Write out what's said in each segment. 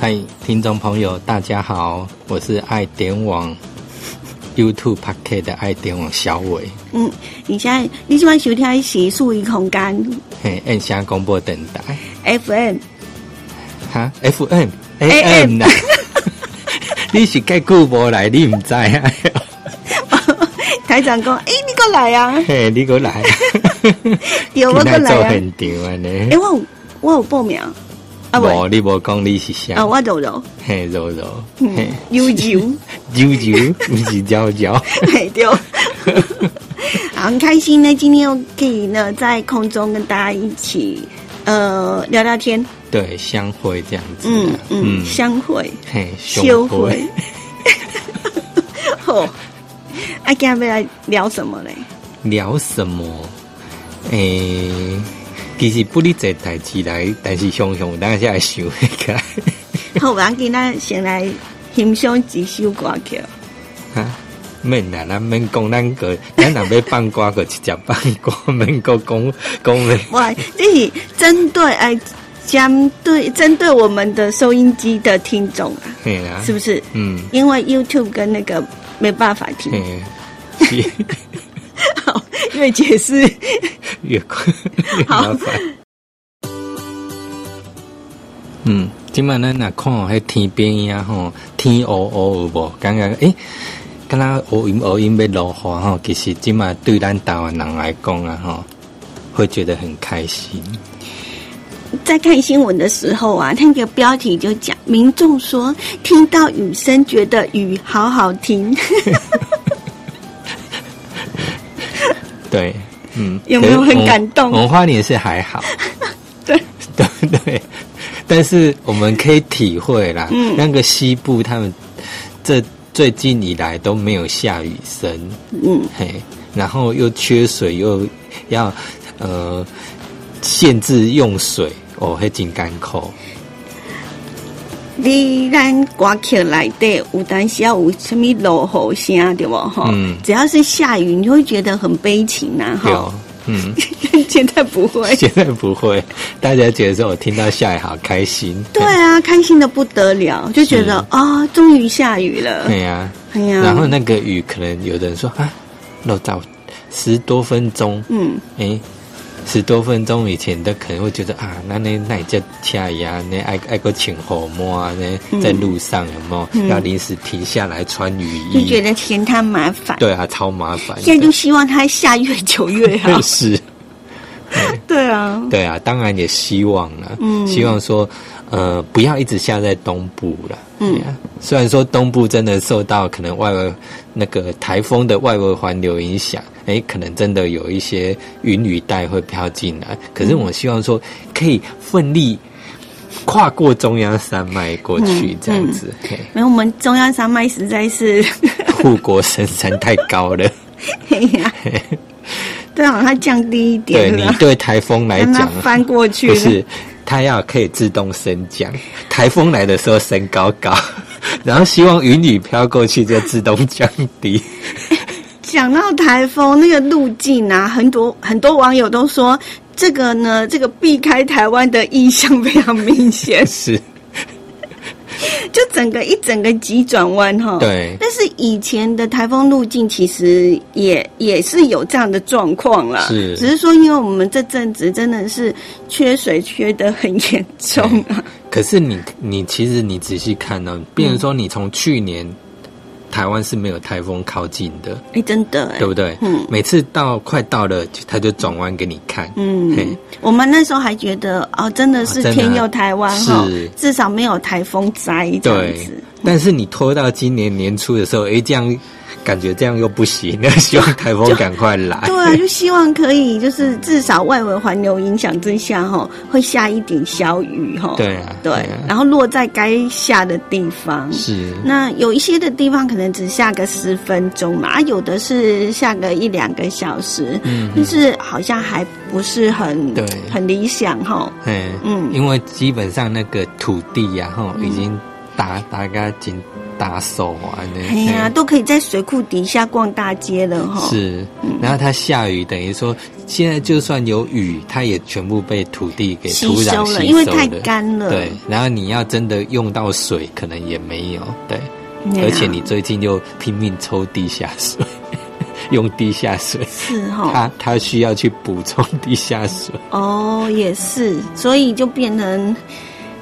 嗨，听众朋友，大家好，我是爱点网 YouTube p a c k e t 的爱点网小伟。嗯，你现在你喜欢收听的是数位空间嘿，按下广播电台 FM，哈，FM AM 啦。你是介久无来，你唔知啊？台长讲，诶、你过来啊，嘿，你过来，对，我过来啊。现场安尼诶、。我有我有报名啊，无，不，你无讲你是啥？啊，我柔柔，嘿，柔柔，嗯嘿，，悠悠，啾啾，不是娇娇。嘿，对。好，很开心呢，今天又可以呢在空中跟大家一起呃聊聊天，对，相会这样子啊。嗯嗯，相会。嘿，相会。哦，啊，今天要来聊什么嘞？聊什么？诶、其实不哩这代志来，但是想想，当下来想一个，好，我要给咱先来欣赏几首歌曲。哈，免啦，咱免讲咱个，咱若要放歌个，直接放歌，免个讲讲咧。哇，这是针对哎，针对针对我们的收音机的听众啊，对啊，是不是？嗯，因为 YouTube 跟那个没办法听，好，越解释越快越麻烦。嗯，今晚咱若看迄天边啊吼，天乌乌有无？感觉诶，敢若乌云乌云要落雨吼，其实今晚对咱台湾人来讲啊吼，会觉得很开心。在看新闻的时候啊，那个标题就讲，民众说听到雨声，觉得雨好好听，对，嗯，有没有很感动？我们花莲是还好，对。对对，但是我们可以体会啦，嗯。那个西部他们这最近以来都没有下雨声，嗯，嘿，然后又缺水，又要呃限制用水，哦，还真艰苦。你咱歌曲内底有当时要有什么落雨声对不哈？嗯只要是下雨，你就会觉得很悲情呐、哈。有，嗯，现在不会。现在不会，大家觉得说我听到下雨好开心。对啊，开心的不得了，就觉得啊、终于下雨了。对呀、哎呀，然后那个雨，可能有的人说啊，落到十多分钟，嗯，诶，十多分钟以前的可能会觉得啊，那那那叫恰呀，那爱爱个请后摸啊，那在路上有没有、嗯要临时停下来穿雨衣就觉？得嫌它麻烦。对啊，超麻烦。现在就希望它下越久越好。是，对啊，对啊，当然也希望了，嗯希望说，呃，不要一直下在东部了。嗯啊虽然说东部真的受到可能外围那个台风的外围环流影响，哎，可能真的有一些云雨带会飘进来。可是我希望说，可以奋力跨过中央山脉过去，这样子，嘿没有我们中央山脉实在是，护国神山太高了。对啊，它降低一点对你，对台风来讲，翻过去了。不是，它要可以自动升降，台风来的时候升高高，然后希望云雨飘过去就自动降低。讲到台风那个路径啊，很多很多网友都说，这个呢，这个避开台湾的意向非常明显，是，就整个一整个急转弯哈。。对，但是以前的台风路径其实也也是有这样的状况啦，是只是说因为我们这阵子真的是缺水缺得很严重啊，可是你你其实你仔细看呢、比如说你从去年。台湾是没有台风靠近的，哎、真的哎对，不对？嗯每次到快到了，他就转弯给你看。嗯嘿，我们那时候还觉得哦，真的是天佑台湾哈是，至少没有台风灾这样子。，但是你拖到今年年初的时候，哎，这样感觉这样又不行，那 希望台风赶快来。对啊，就希望可以，就是至少外围环流影响之下，哈，会下一点小雨，哈。对啊，对啊，然后落在该下的地方。是，那有一些的地方可能只下个十分钟嘛，啊，有的是下个一两个小时，嗯但是好像还不是很对很理想哈。嗯嗯因为基本上那个土地呀、哈，已经打大概紧大手啊，那哎呀，都可以在水库底下逛大街了哈。是，然后它下雨，等于说现在就算有雨，它也全部被土地给吸土壤收了，因为太干了。对，然后你要真的用到水，可能也没有。对，啊，而且你最近又拼命抽地下水，用地下水，是哈。它它需要去补充地下水。哦，也是，所以就变成，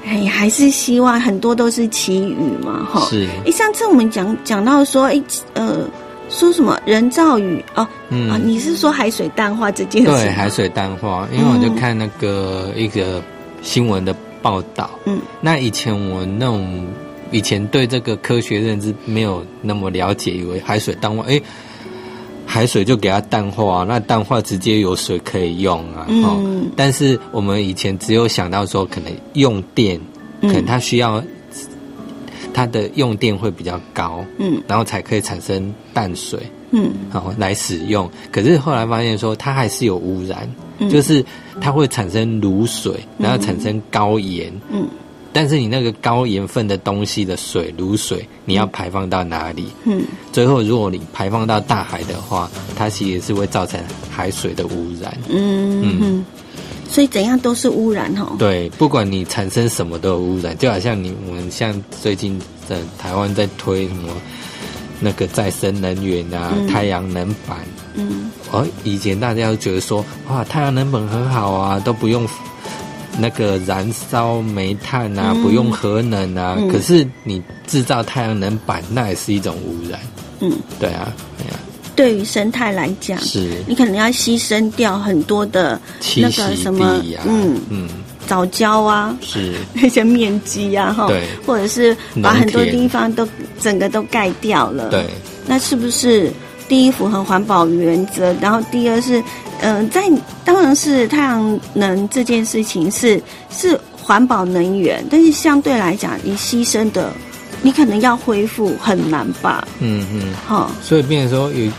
哎，还是希望很多都是祈雨嘛，哈。是，哎，上次我们讲讲到说，哎，呃，说什么人造雨哦，嗯。啊，你是说海水淡化这件事吗？对，海水淡化，因为我就看那个一个新闻的报道，嗯，那以前我那种以前对这个科学认知没有那么了解，以为海水淡化，哎，海水就给它淡化，那淡化直接有水可以用啊，嗯哦，但是我们以前只有想到说，可能用电，可能它需要它的用电会比较高，嗯然后才可以产生淡水。嗯好来使用。可是后来发现说，它还是有污染，嗯就是它会产生卤水，然后产生高盐。嗯但是你那个高盐分的东西的水，卤水，你要排放到哪里？嗯，最后如果你排放到大海的话，它其实是会造成海水的污染。嗯嗯，所以怎样都是污染哦。对，不管你产生什么都有污染，就好像你我们像最近在台湾在推什么那个再生能源啊，嗯太阳能板。嗯哦，以前大家都觉得说，哇，太阳能板很好啊，都不用那个燃烧煤炭啊，嗯。不用核能啊。嗯。可是你制造太阳能板，那也是一种污染。嗯，对啊，对啊，对于生态来讲，是。你可能要牺牲掉很多的那个什么，啊，嗯，嗯，早教啊，是。那些面积啊，哈，对。或者是把很多地方都整个都盖掉了，对，那是不是第一符合环保原则？然后第二是，嗯、在当然是太阳能这件事情是是环保能源，但是相对来讲，你牺牲的，你可能要恢复很难吧？嗯嗯。哈，所以变成说有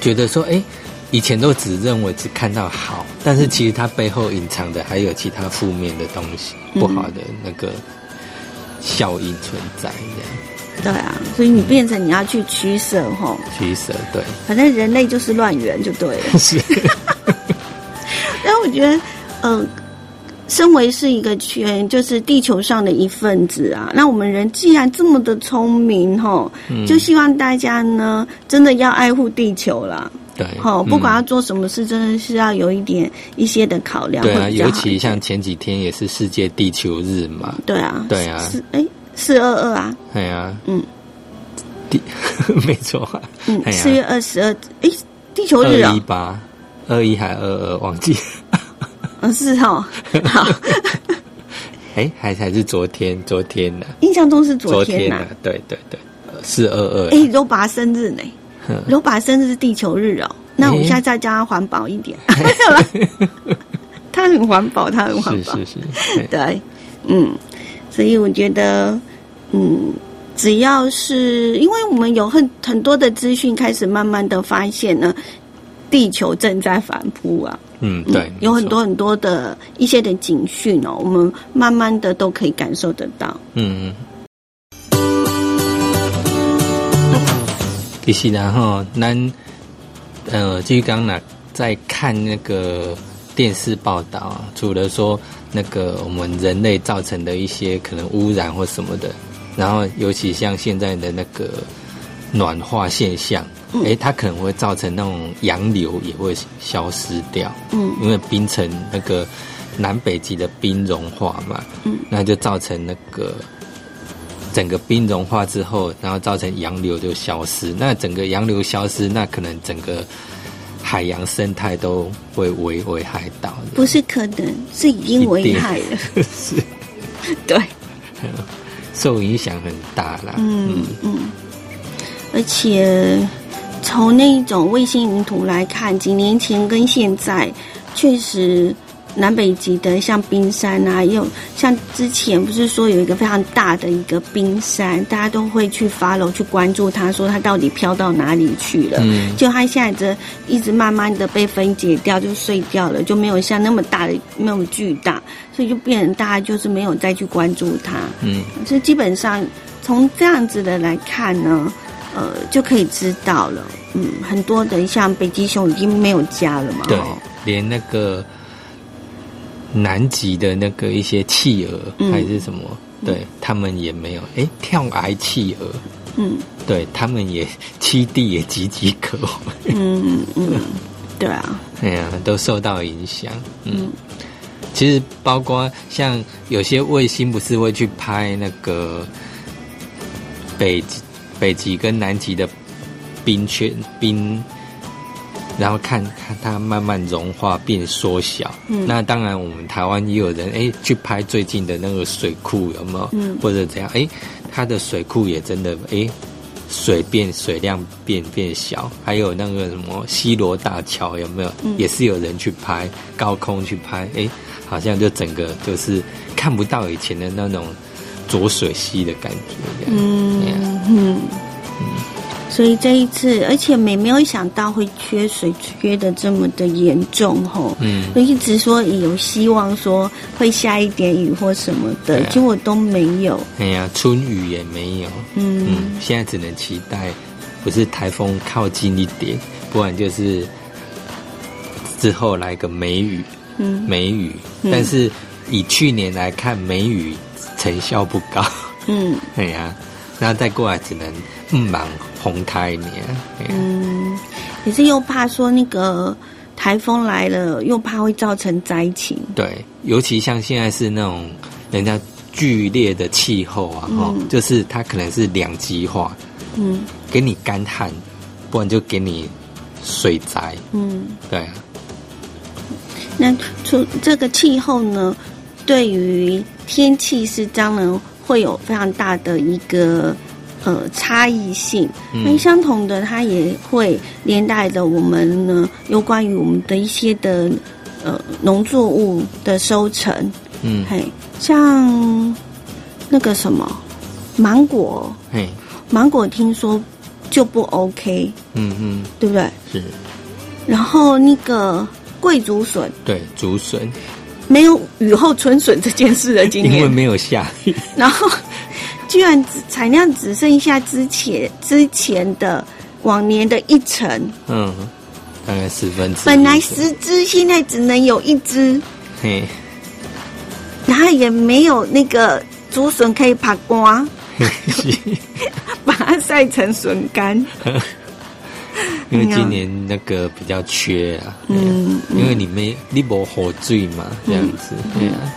觉得说，哎、以前都只认为只看到好，但是其实它背后隐藏的还有其他负面的东西，嗯不好的那个效应存在，这样对啊，所以你变成你要去取舍吼，取舍，对，反正人类就是乱源就对了。是，但我觉得，嗯、身为是一个圈就是地球上的一份子啊，那我们人既然这么的聪明吼，嗯。就希望大家呢真的要爱护地球啦。对，好，不管要嗯做什么事，真的是要有一点一些的考量，对啊，尤其像前几天也是世界地球日嘛，对啊，对啊。是哎四二二啊，哎呀，嗯，地 没错啊，嗯，四月二十二，哎，地球日啊？一，八，二一还二二忘记，嗯 是哦，好，哎、还还是昨天，昨天呢、印象中是昨天呐、呢、对对对，四二二，哎，罗拔生日呢？哼。罗拔生日是地球日哦，那我们现在再叫他环保一点，没有啦，他很环保，他很环保，是是是，对对，嗯，所以我觉得，嗯，只要是因为我们有很很多的资讯开始慢慢的发现呢，地球正在反扑啊，嗯，对，有很多很多的一些的警讯哦，我们慢慢的都可以感受得到。嗯嗯，其实然后咱呃，就是刚呢在看那个电视报道啊，除了说那个我们人类造成的一些可能污染或什么的，然后尤其像现在的那个暖化现象，诶、它可能会造成那种洋流也会消失掉。嗯因为冰层那个南北极的冰融化嘛，嗯，那就造成那个整个冰融化之后，然后造成洋流就消失。那整个洋流消失，那可能整个海洋生态都会危危害到的。不是可能，是已经危害了。是 对，受影响很大啦。嗯嗯，而且从那种卫星云图来看，几年前跟现在，确实南北极的像冰山啊，也有像之前不是说有一个非常大的一个冰山，大家都会去 follow 去关注它，说它到底飘到哪里去了。嗯就它现在这一直慢慢的被分解掉，就碎掉了，就没有像那么大的那么巨大，所以就变成大家就是没有再去关注它。嗯所以基本上从这样子的来看呢，呃，就可以知道了。嗯，很多的像北极熊已经没有家了嘛。对哦，连那个南极的那个一些企鹅、嗯还是什么，对他们也没有。哎，跳崖企鹅，嗯对他们也栖地也岌岌可危。嗯嗯，对啊，哎呀，都受到影响。嗯，其实包括像有些卫星不是会去拍那个北极、北极跟南极的冰圈冰，然后看看它慢慢融化变缩小。嗯那当然，我们台湾也有人哎去拍最近的那个水库有没有？嗯或者怎样？哎，它的水库也真的哎。水变水量变变小，还有那个什么西罗大桥有没有？嗯也是有人去拍高空去拍，哎，好像就整个就是看不到以前的那种浊水溪的感觉嗯嗯。所以这一次，而且没没有想到会缺水缺的这么的严重吼。嗯就一直说有希望说会下一点雨或什么的，啊结果都没有。哎呀，春雨也没有。嗯嗯，现在只能期待，不是台风靠近一点，不然就是之后来个梅雨，嗯梅雨。嗯但是以去年来看，梅雨成效不高。嗯哎呀，那再过来只能嗯忙红台年。哎呀，嗯，可是又怕说那个台风来了，又怕会造成灾情。对，尤其像现在是那种人家剧烈的气候啊，哈、嗯就是它可能是两极化，嗯给你干旱，不然就给你水灾。嗯，对啊，那除这个气候呢，对于天气是当然会有非常大的一个呃差异性。那、嗯相同的，它也会连带的我们呢，有关于我们的一些的呃农作物的收成，嗯，嘿，像那个什么芒果，嘿，芒果听说就不 OK，嗯嗯，对不对？是。然后那个贵竹笋。对竹笋，没有雨后春笋这件事的，今年，因为没有下雨，然后居然只产量只剩下之前之前的往年的一成，嗯，大概十分之本来十只，现在只能有一只，嘿，然后也没有那个竹笋可以爬瓜，把它晒成笋干。因为今年那个比较缺啊，嗯嗯，因为你没你没火醉嘛，这样子，对啊，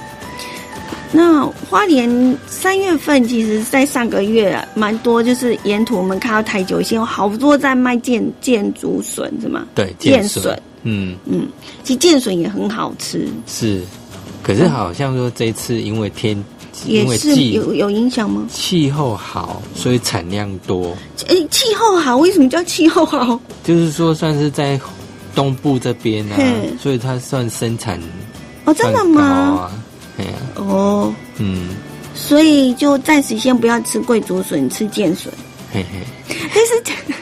那花莲三月份，其实在上个月啊，蛮多，就是沿途我们看到台九线有好多在卖剑剑竹笋，是吗？对，剑剑笋，嗯，嗯，其实剑笋也很好吃，是，可是好像说这一次因为天，因也是有有影响吗？气候好，所以产量多，诶，气候好，为什么叫气候好？就是说算是在东部这边啊，所以它算生产哦，真的吗？嗯，所以就暂时先不要吃贵竹笋，吃剑笋。嘿嘿，但是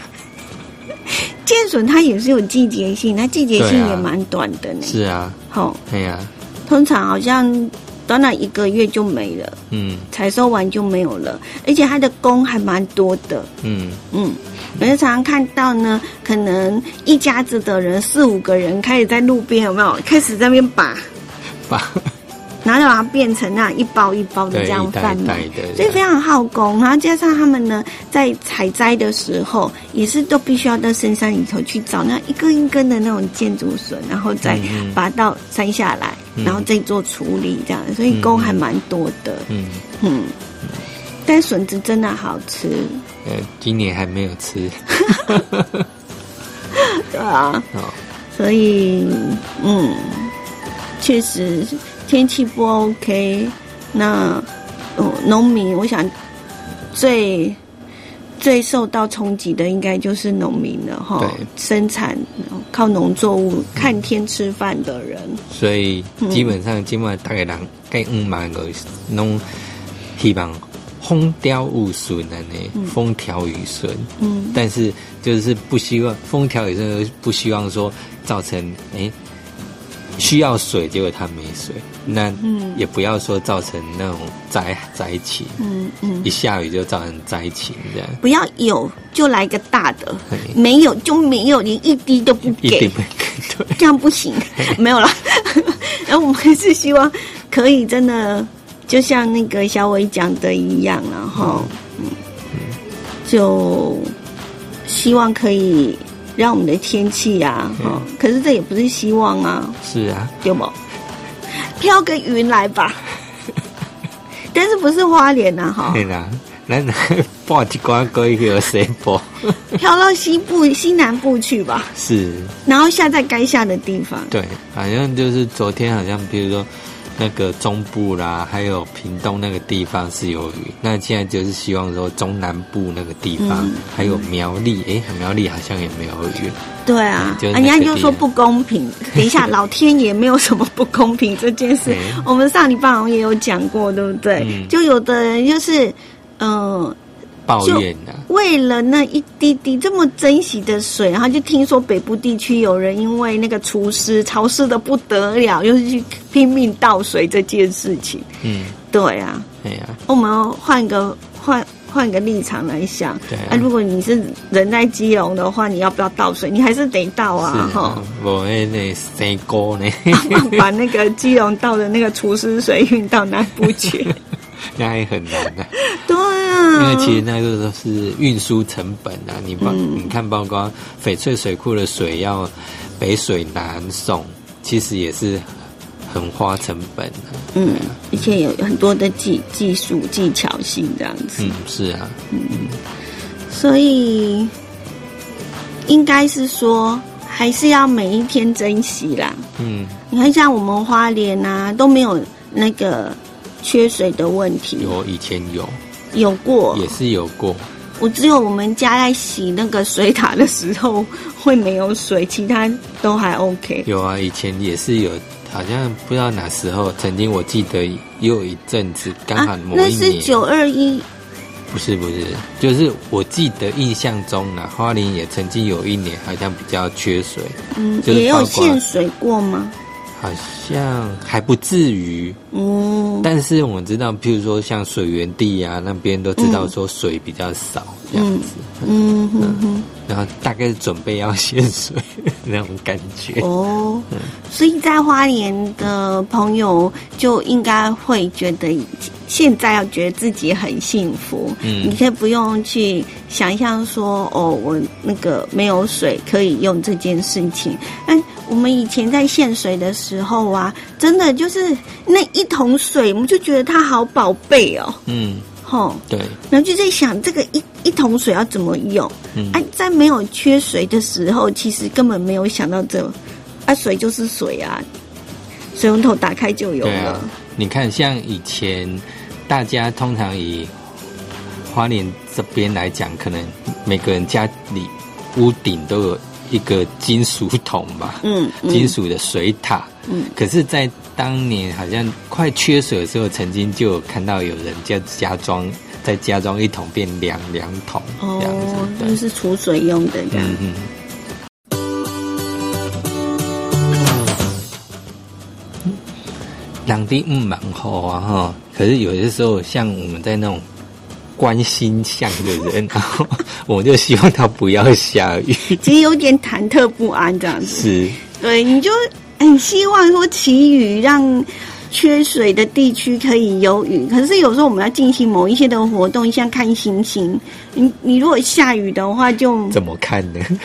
剑笋它也是有季节性，它季节性对啊也蛮短的呢。是啊，好、哎呀，通常好像短短一个月就没了，嗯。采收完就没有了，而且它的工还蛮多的。嗯，嗯，我就常常看到呢，可能一家子的人四五个人开始在路边有没有？开始在那边拔，把然后就把它变成那样一包一包的对这样贩卖。所以非常耗工，然后加上他们呢，在采摘的时候，也是都必须要到深山里头去找那一根一根的那种建筑笋，然后再嗯嗯。把它到摘下来，嗯。然后再做处理，这样，所以工还蛮多的。嗯，嗯，但笋子真的好吃，呃，今年还没有吃，对啊，哦，所以嗯，确实天气不 OK，那哦，农民我想最最受到冲击的应该就是农民了哈对，生产靠农作物看天吃饭的人，所以基本上今晚大概人该五万个弄希望风调雨顺的呢，风调雨顺。嗯。但是就是不希望风调雨顺，不希望说造成诶、需要水，结果它没水，那嗯。也不要说造成那种灾灾情，嗯嗯。一，下雨就造成灾情这样。不要有就来个大的，没有就没有，连一滴都不给。一定，不对，这样不行，没有了。然后我们还是希望可以真的，就像那个小伟讲的一样然后嗯，就希望可以让我们的天气啊，哈、可是这也不是希望啊，是啊，对不？飘个云来吧，但是不是花莲呐、哈，对啦，咱 报一瓜哥一个谁播？飘到西部、西南部去吧，是，然后下在该下的地方。对，好像就是昨天好像比如说。那个中部啦，还有屏东那个地方是有雨，那现在就是希望说中南部那个地方，嗯还有苗栗，诶，苗栗好像也没有雨，对啊，就是人家就说不公平。等一下，老天爷没有什么不公平这件事 嗯，我们上礼拜好像也有讲过，对不对？嗯就有的人就是，嗯、抱怨呐、为了那一滴滴这么珍惜的水，然后就听说北部地区有人因为那个厨师潮湿的不得了，又是去拼命倒水这件事情。嗯，对啊，哎呀、我们换个换换个立场来想，对啊啊，如果你是人在基隆的话，你要不要倒水？你还是得倒啊，哈啊。，我那那生锅呢，把那个基隆倒的那个厨师水运到南部去。那也很难的、对啊，因为其实那个都是运输成本啊，你包、嗯。你看，包括翡翠水库的水要北水南送，其实也是很花成本的、嗯，而且有很多的技技术技巧性这样子，嗯，是啊，嗯所以应该是说还是要每一天珍惜啦。嗯，你看，像我们花莲啊都没有那个缺水的问题，有以前有，有过，也是有过，我只有我们家在洗那个水塔的时候会没有水，其他都还 OK。有啊，以前也是有，好像不知道哪时候，曾经我记得也有一阵子，刚好那一年，是九二一，不是不是，就是我记得印象中呢，花莲也曾经有一年好像比较缺水，嗯，就是也有包括限水过吗？好像。还不至于，嗯，但是我们知道，譬如说像水源地啊那边都知道说水比较少这样子，嗯哼哼，然后大概是准备要限水那种感觉。哦，所以在花莲的朋友就应该会觉得现在要觉得自己很幸福，嗯。你可以不用去想象说哦，我那个没有水可以用这件事情。但我们以前在献水的时候啊，真的就是那一桶水，我们就觉得它好宝贝哦，嗯，吼。对，然后就在想这个一一桶水要怎么用。嗯哎、在没有缺水的时候，其实根本没有想到这，啊，水就是水啊，水龙头打开就有了。啊，你看像以前大家通常以花莲这边来讲，可能每个人家里屋顶都有一个金属桶吧，嗯，嗯金属的水塔。嗯，可是，在当年好像快缺水的时候，曾经就有看到有人家加装，再加装一桶变两两桶哦这样子，，就，是储水用的这样。嗯嗯。两地嗯蛮好啊哈，可是有些时候像我们在那种关心向的人，然后我就希望他不要下雨，其实有点忐忑不安这样子。是，对，你就很希望说祈雨，让缺水的地区可以有雨。可是有时候我们要进行某一些的活动，像看星星，你你如果下雨的话就，怎么看呢？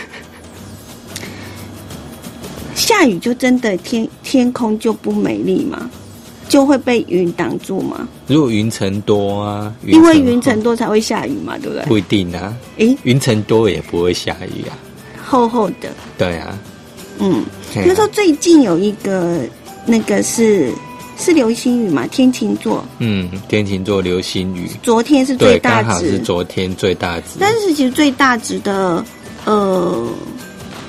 下雨就真的天天空就不美丽嘛，就会被云挡住吗。如果云层多啊，因为云厚层多才会下雨嘛，对不对？不一定啊，诶，云层多也不会下雨啊，厚厚的，对啊，嗯。比如说最近有一个那个是是流星雨嘛？天琴座，嗯，天琴座流星雨，昨天是最，大值好是值，昨天最大值。但是其实最大值的呃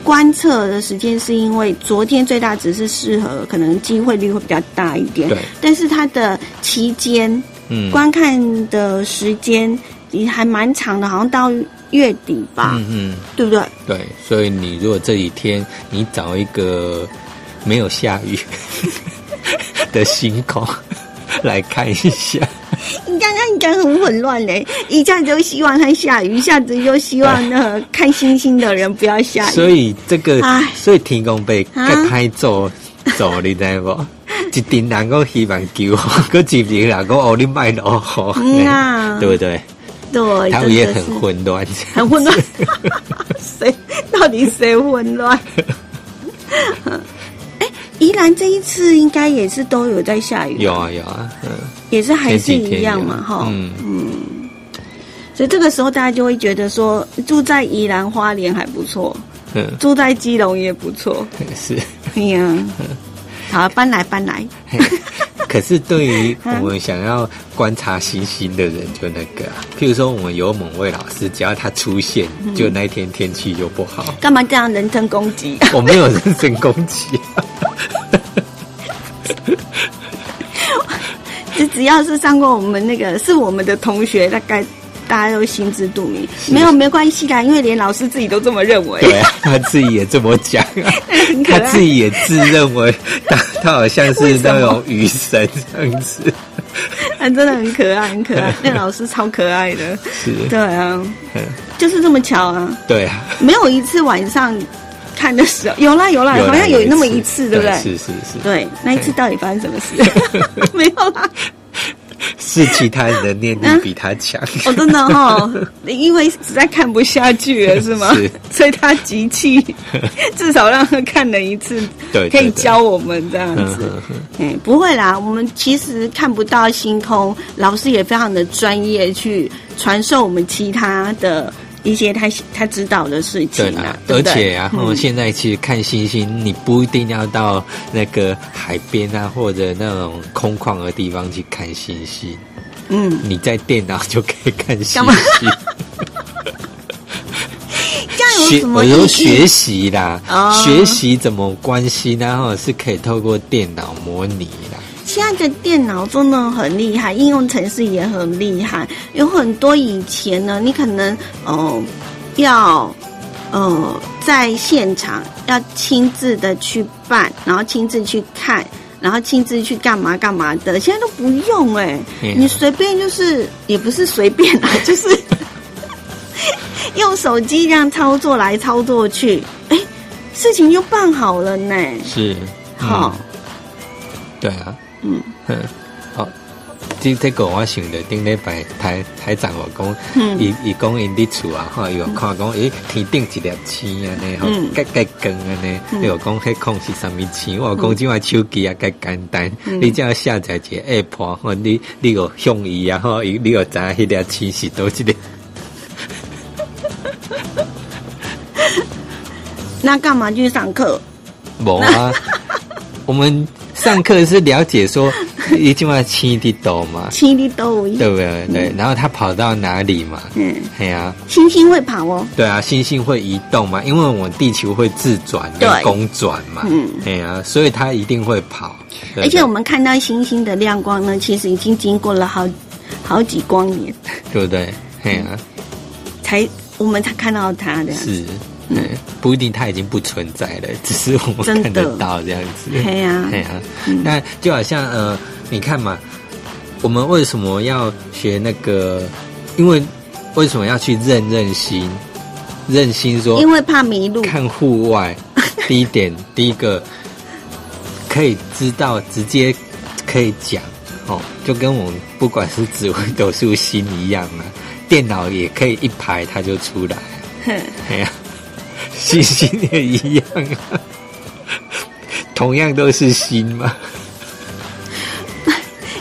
观测的时间，是因为昨天最大值是适合，可能机会率会比较大一点。对，但是它的期间嗯观看的时间也还蛮长的，好像到月底吧，嗯嗯，对不对？对，所以你如果这几天你找一个没有下雨 的星空 来看一下，你刚刚讲很混乱嘞，一下子就希望它下雨，一下子又希望那看星星的人不要下雨。所以这个，所以天公被啊该拍做做，你知无？一定人讲希望救我，个一定人讲哦，你卖落雨，嗯啊。对不对？对，他们也很混乱，很混乱，谁？到底谁混乱？哎，宜兰这一次应该也是都有在下雨，有，啊有啊，嗯，也是还是一样嘛，哈，嗯。所以这个时候大家就会觉得说，住在宜兰花莲还不错，嗯，住在基隆也不错，是。哎呀，好，搬来搬来，嘿可是对于我们想要观察星星的人，就那个、啊，譬如说我们有某位老师，只要他出现，就那一天天气就不好。干嘛这样人身攻击？我没有人身攻击、啊，只只要是上过我们那个是我们的同学，大概大家都心知肚明。没有没关系啦，因为连老师自己都这么认为。对啊，他自己也这么讲、啊，他自己也自认为他他好像是那种雨神这样子，他 真的很可爱，很可爱。那老师超可爱的，是，对啊，嗯，就是这么巧啊。对啊，没有一次晚上看的时候，有啦有啦，啦好像有那么一次，对不对？是是是，对，那一次到底发生什么事？没有啦，是其他人的念力比他强，我、真的哈、因为实在看不下去了，是吗？是。所以他集气，至少让他看了一次，对，可以教我们这样子。嗯，不会啦，我们其实看不到星空，老师也非常的专业去传授我们其他的一些他他知道的事情啊，对而且啊，嗯哦，现在其实看星星，你不一定要到那个海边啊，或者那种空旷的地方去看星星，嗯，你在电脑就可以看星星。学我说？学习啦，哦学习怎么关系，然后是可以透过电脑模拟啦。现在的电脑真的很厉害，应用程式也很厉害，有很多以前呢，你可能哦、要呃在现场要亲自的去办，然后亲自去看，然后亲自去干嘛干嘛的，现在都不用哎、嗯。你随便就是也不是随便啊，就是用手机这样操作来操作去，哎，事情就办好了呢。是，好、嗯。对啊，嗯嗯，好。这这个我想着顶礼拜台台长我讲，嗯。伊伊讲因伫厝啊，吼，伊有看讲，诶，天顶一粒星安尼，吼嗯，介介光安尼，嗯。伊有讲迄空是啥物星，我有讲即款手机啊，介简单，嗯。你只要下载一个 app，吼，你你有向伊啊，吼，伊你有知影迄粒星是倒一粒，那干嘛去上课？无啊，我们上课是了解说，伊即款星伫倒嘛，七里都一对不对？对，然后它跑到哪里嘛？嗯，对啊，星星会跑哦。对啊，星星会移动嘛，因为我们地球会自转公转嘛，嗯哎呀、所以它一定会跑。对对而且我们看到星星的亮光呢，其实已经经过了好好几光年，对不对？嘿呀、才我们才看到它的。是，嗯，不一定它已经不存在了，只是我们看得到这样子。对呀对呀、嗯那就好像呃，你看嘛，我们为什么要学那个？因为为什么要去认认心？认心说，因为怕迷路。看户外，第一点，第一个可以知道，直接可以讲哦，就跟我们不管是紫微斗数心一样啊，电脑也可以一排它就出来，哼哎呀、星星也一样啊，同样都是星嘛，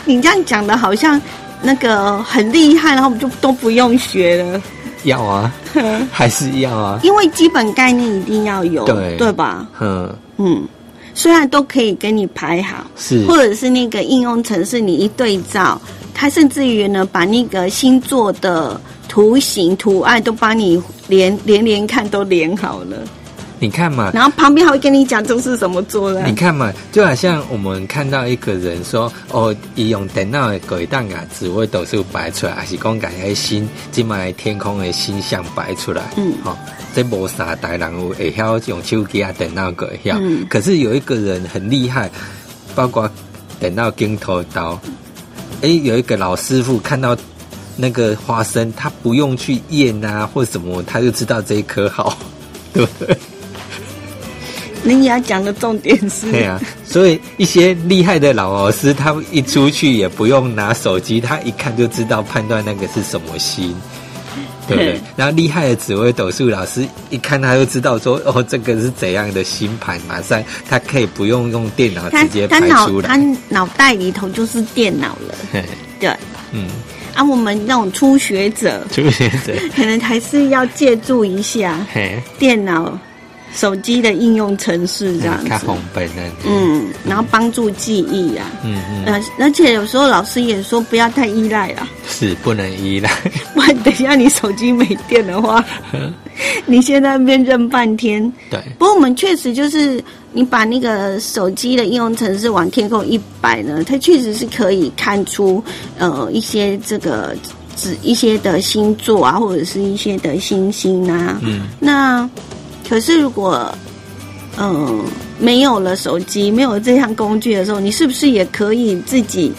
你这样讲的好像那个很厉害，然后我们就都不用学了，要啊，还是要啊，因为基本概念一定要有，对。对吧？嗯，嗯，虽然都可以给你排好，是。或者是那个应用程式你一对照，它甚至于呢把那个星座的图形图案都帮你连连连看都连好了，你看嘛，然后旁边还会跟你讲这是什么做的你。看嘛，就好像我们看到一个人说，哦，伊用电脑的轨道啊，紫微斗数摆出来，还是讲把迄星，今麦天空的星象摆出来，嗯。好、这无啥大人有会晓用手机啊、电脑个会晓，嗯。可是有一个人很厉害，包括电脑镜头刀，诶，有一个老师傅看到那个花生，他不用去验啊或什么，他就知道这一颗好，对不对？你要讲的重点是，对啊，所以一些厉害的老老师，他们一出去也不用拿手机，他一看就知道判断那个是什么心，对不对嗯？然后厉害的紫微斗数老师一看他就知道说，哦，这个是怎样的星盘，马上他可以不用用电脑直接他排出脑他来。脑袋里头就是电脑了，嘿对。嗯，啊，我们那种初学者，初学者，可能还是要借助一下嘿，电脑、手机的应用程式这样子。看红，本的，嗯，然后帮助记忆啊。嗯嗯，呃，而且有时候老师也说不要太依赖啦，是不能依赖，不然等一下你手机没电的话，你现在那边认半天。对，不过我们确实就是你把那个手机的应用程式往天空一摆呢，它确实是可以看出呃一些这个指一些的星座啊，或者是一些的星星啊。嗯，那可是如果嗯、呃没有了手机，没有这项工具的时候，你是不是也可以自己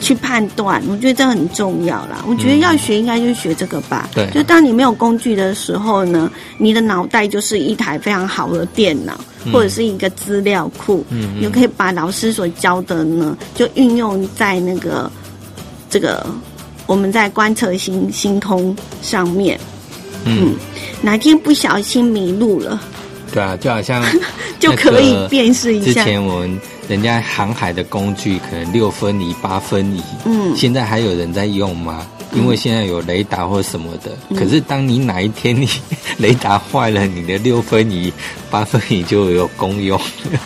去判断？我觉得这很重要啦。我觉得要学应该就学这个吧。对就当你没有工具的时候呢，你的脑袋就是一台非常好的电脑，嗯或者是一个资料库，嗯嗯你就可以把老师所教的呢，就运用在那个这个我们在观测星星空上面。嗯，哪天不小心迷路了，对啊，就好像 就可以辨识一下之下。前我们人家航海的工具可能六分仪、八分仪，嗯现在还有人在用吗？因为现在有雷达或什么的。嗯可是当你哪一天你 雷达坏了，你的六分仪、八分仪就有功用。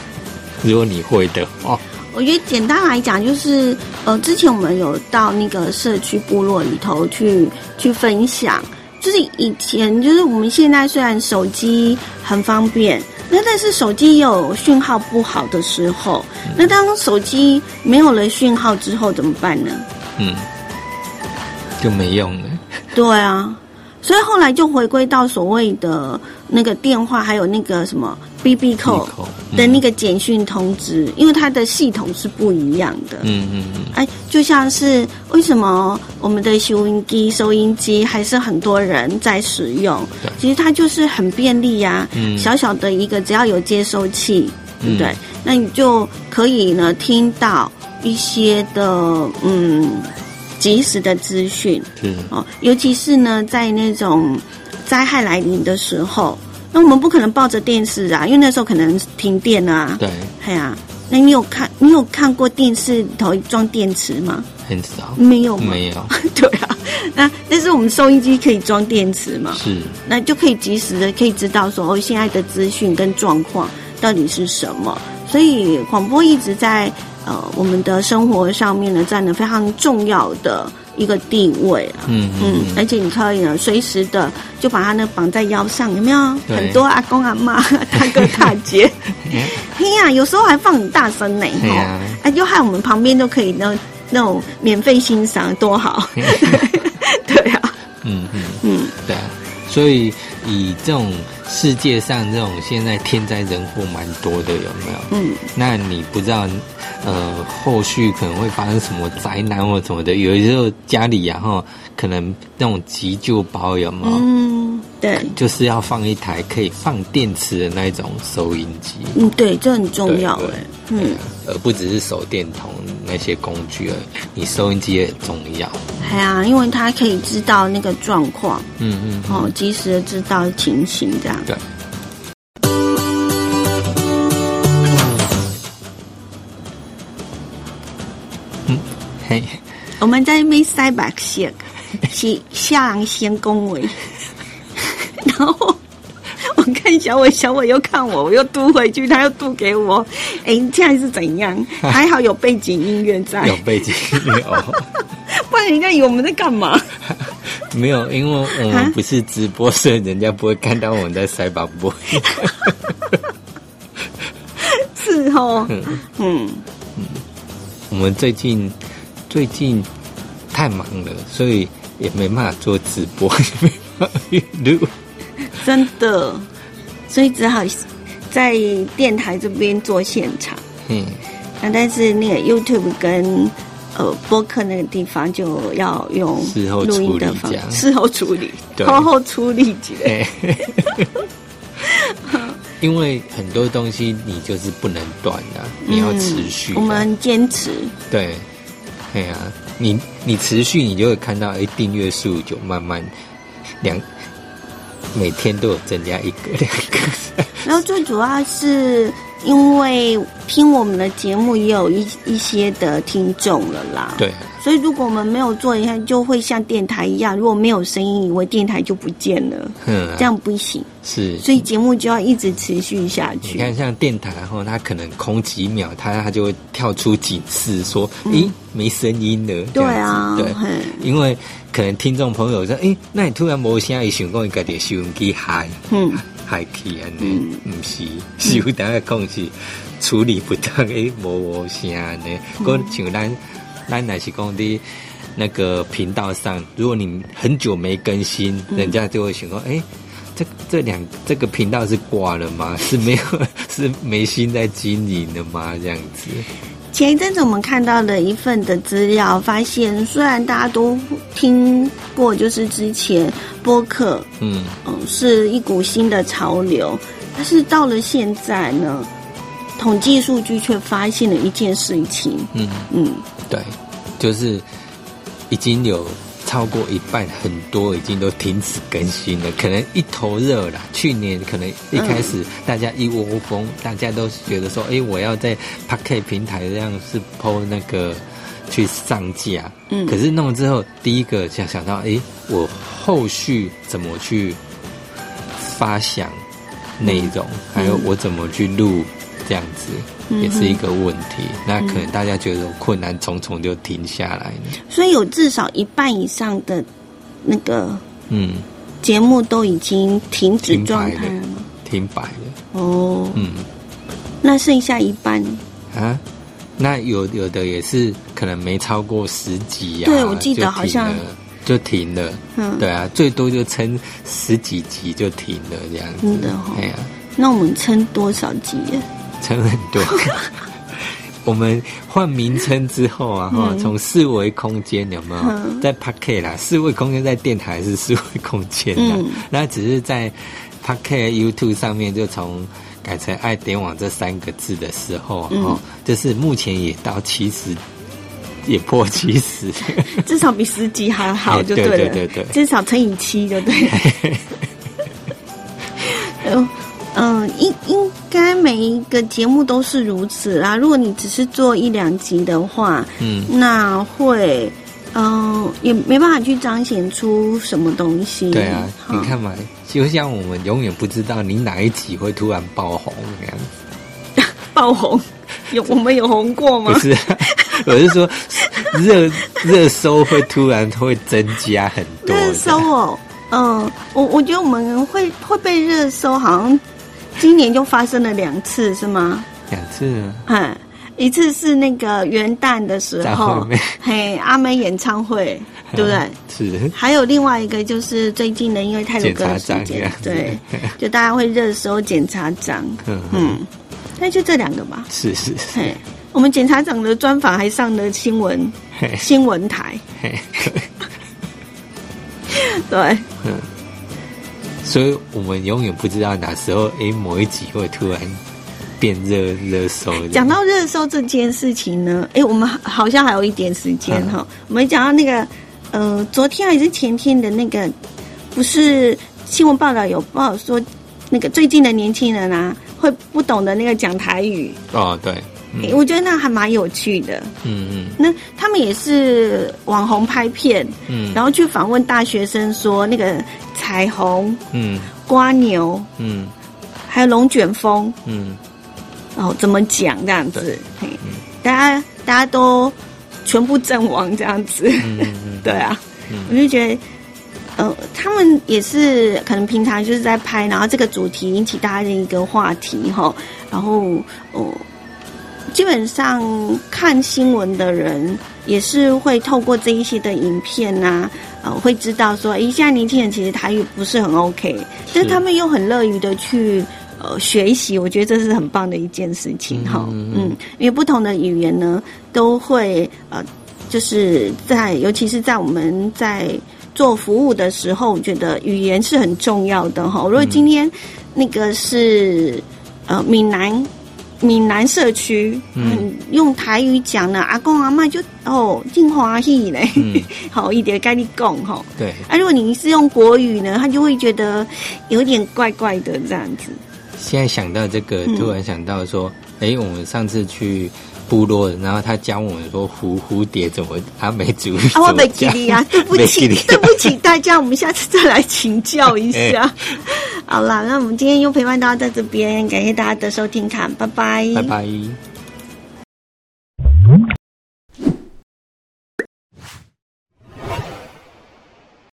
如果你会的话，我觉得简单来讲，就是呃，之前我们有到那个社区部落里头去去分享，就是以前就是我们现在虽然手机很方便，那但是手机也有讯号不好的时候。那当手机没有了讯号之后怎么办呢？嗯，就没用了。对啊，所以后来就回归到所谓的那个电话，还有那个什么 BB 扣口嗯的那个简讯通知，因为它的系统是不一样的。嗯嗯嗯，哎，就像是为什么我们的收音机、收音机还是很多人在使用对？其实它就是很便利呀、嗯小小的一个，只要有接收器，对不对？嗯那你就可以呢听到一些的嗯及时的资讯嗯哦，尤其是呢在那种灾害来临的时候，那我们不可能抱着电视啊，因为那时候可能停电啊。对，哎呀、那你有看你有看过电视里头装电池吗？很少，没有吗？没有，对啊，那但是我们收音机可以装电池嘛？是那就可以及时的可以知道说哦，现在的资讯跟状况到底是什么。所以广播一直在呃我们的生活上面呢占了非常重要的一个地位啊。嗯嗯嗯，而且你可以呢，随时的就把它那绑在腰上，有没有？很多阿公阿妈、大哥大姐，嘿呀、有时候还放很大声呢，吼嘿呀。啊，就害我们旁边都可以那那种免费欣赏，多好。对啊，嗯嗯。嗯，对啊，所以以这种世界上这种现在天灾人祸蛮多的，有没有？嗯，那你不知道，呃，后续可能会发生什么灾难或什么的。有时候家里然、后可能那种急救包有没有？嗯，对，就是要放一台可以放电池的那种收音机。嗯，对，这很重对对要哎，嗯对，啊而不只是手电筒那些工具而已，你收音机也很重要。哎呀，因为它可以知道那个状况，嗯嗯，嗯哦，及时的知道情形，这样。对。嗯，嘿，我们在那边塞白线，是下人先恭维，然后我看看小伟，小伟又看我，我又嘟回去，他又嘟给我。哎，现在是怎样？还好有背景音乐在，有背景音乐哦。不然人家以为我们在干嘛？没有，因为我们不是直播，所以人家不会看到我们在塞把播。是哦，嗯嗯，我们最近最近太忙了，所以也没办法做直播，也没办法录。真的，所以只好在电台这边做现场。嗯，那但是那个 YouTube 跟呃播客那个地方就要用录音的方事后处理，后后处理几类。因为很多东西你就是不能断的，你要持续。我们坚持。对，哎呀，你你持续，你就会看到，哎，订阅数就慢慢两。每天都有增加一个两个，然后最主要是因为听我们的节目也有一一些的听众了啦。对，所以如果我们没有做一下，就会像电台一样，如果没有声音，以为电台就不见了。嗯，这样不行。是，所以节目就要一直持续下去。你看，像电台然后，它可能空几秒，它它就会跳出警示，说：“咦，没声音了。”对啊，对，因为。可能听众朋友说：“哎，那你突然没声，伊想讲你家己收音机嗨，嗯，嗨气安尼，唔是，是有当个空是处理不当，诶，无无声呢。过像咱咱乃是讲的，那个频道上，如果你很久没更新，人家就会想说：哎，这这两这个频道是挂了吗？是没有 是没心在经营的吗？这样子。”前一阵子我们看到的一份的资料，发现虽然大家都听过，就是之前播客，嗯。嗯，是一股新的潮流，但是到了现在呢，统计数据却发现了一件事情，嗯。嗯，对，就是已经有。超过一半，很多已经都停止更新了，可能一头热了。去年可能一开始大家一窝蜂，大家都觉得说：“哎，我要在 p a k 平台这样是抛那个去上架。”嗯，可是弄了之后，第一个想想到：“哎，我后续怎么去发想内容，还有我怎么去录这样子。”也是一个问题，那可能大家觉得困难重重就停下来了。所以有至少一半以上的那个嗯节目都已经停止状态了吗？停摆了。哦，嗯，那剩下一半啊？那有有的也是可能没超过十集呀。对，我记得好像就停了。嗯，对啊，最多就撑十几集就停了这样子。真的哈？哎呀，那我们撑多少集？称很多，我们换名称之后啊，哈，从四维空间有没有？在 p a k e 啦？四维空间在电台是四维空间的，那只是在 p a k e YouTube 上面就从改成爱点网这三个字的时候，哈，就是目前也到七十，也破七十，至少比十级还好，就对了，对对对，至少乘以七就对。嗯 嗯，应应。该每一个节目都是如此啦。如果你只是做一两集的话，嗯，那会，嗯，也没办法去彰显出什么东西。对啊，你看嘛，就像我们永远不知道你哪一集会突然爆红那样子。爆红？有 我们有红过吗？不是，我是说热热搜会突然会增加很多。热搜哦，嗯，我我觉得我们会会被热搜好像。今年就发生了两次，是吗？两次。嗯，一次是那个元旦的时候，嘿，阿妹演唱会，对不对？是。还有另外一个就是最近的，因为太多歌的时间，对，就大家会热搜检察长。嗯嗯。那就这两个吧。是是是。嘿，我们检察长的专访还上了新闻新闻台。对。嗯。所以我们永远不知道哪时候，哎，某一集会突然变热热搜。讲到热搜这件事情呢，哎，我们好像还有一点时间哈。我们讲到那个，呃，昨天还是前天的那个，不是新闻报道有报说，那个最近的年轻人啊，会不懂得那个讲台语。哦，对。我觉得那还蛮有趣的。嗯嗯，那他们也是网红拍片，嗯，然后去访问大学生，说那个彩虹，嗯，瓜牛，嗯，还有龙卷风，嗯，哦，怎么讲这样子。对？嘿，大家大家都全部阵亡这样子，嗯嗯。对啊，嗯。我就觉得。呃，他们也是可能平常就是在拍，然后这个主题引起大家的一个话题哈，然后哦、基本上看新闻的人也是会透过这一些的影片呐、呃，会知道说，诶，现在年轻人其实台语不是很 OK，但是他们又很乐于的去呃学习，我觉得这是很棒的一件事情哈。嗯嗯，因为不同的语言呢，都会呃，就是在尤其是在我们在做服务的时候，我觉得语言是很重要的哈。如果今天那个是呃闽南。闽南社区，嗯，用台语讲呢，阿公阿妈就哦，真欢喜嘞，嗯 好一点跟你讲哈。对，啊，如果你是用国语呢，他就会觉得有点怪怪的这样子。现在想到这个，嗯突然想到说，哎、我们上次去部落，然后他教我们说蝴蝴蝶怎么阿美族啊，我没注意啊，对不起，对不起大家，我们下次再来请教一下。好啦，那我们今天又陪伴大家在这边，感谢大家的收听，看，拜拜，拜拜。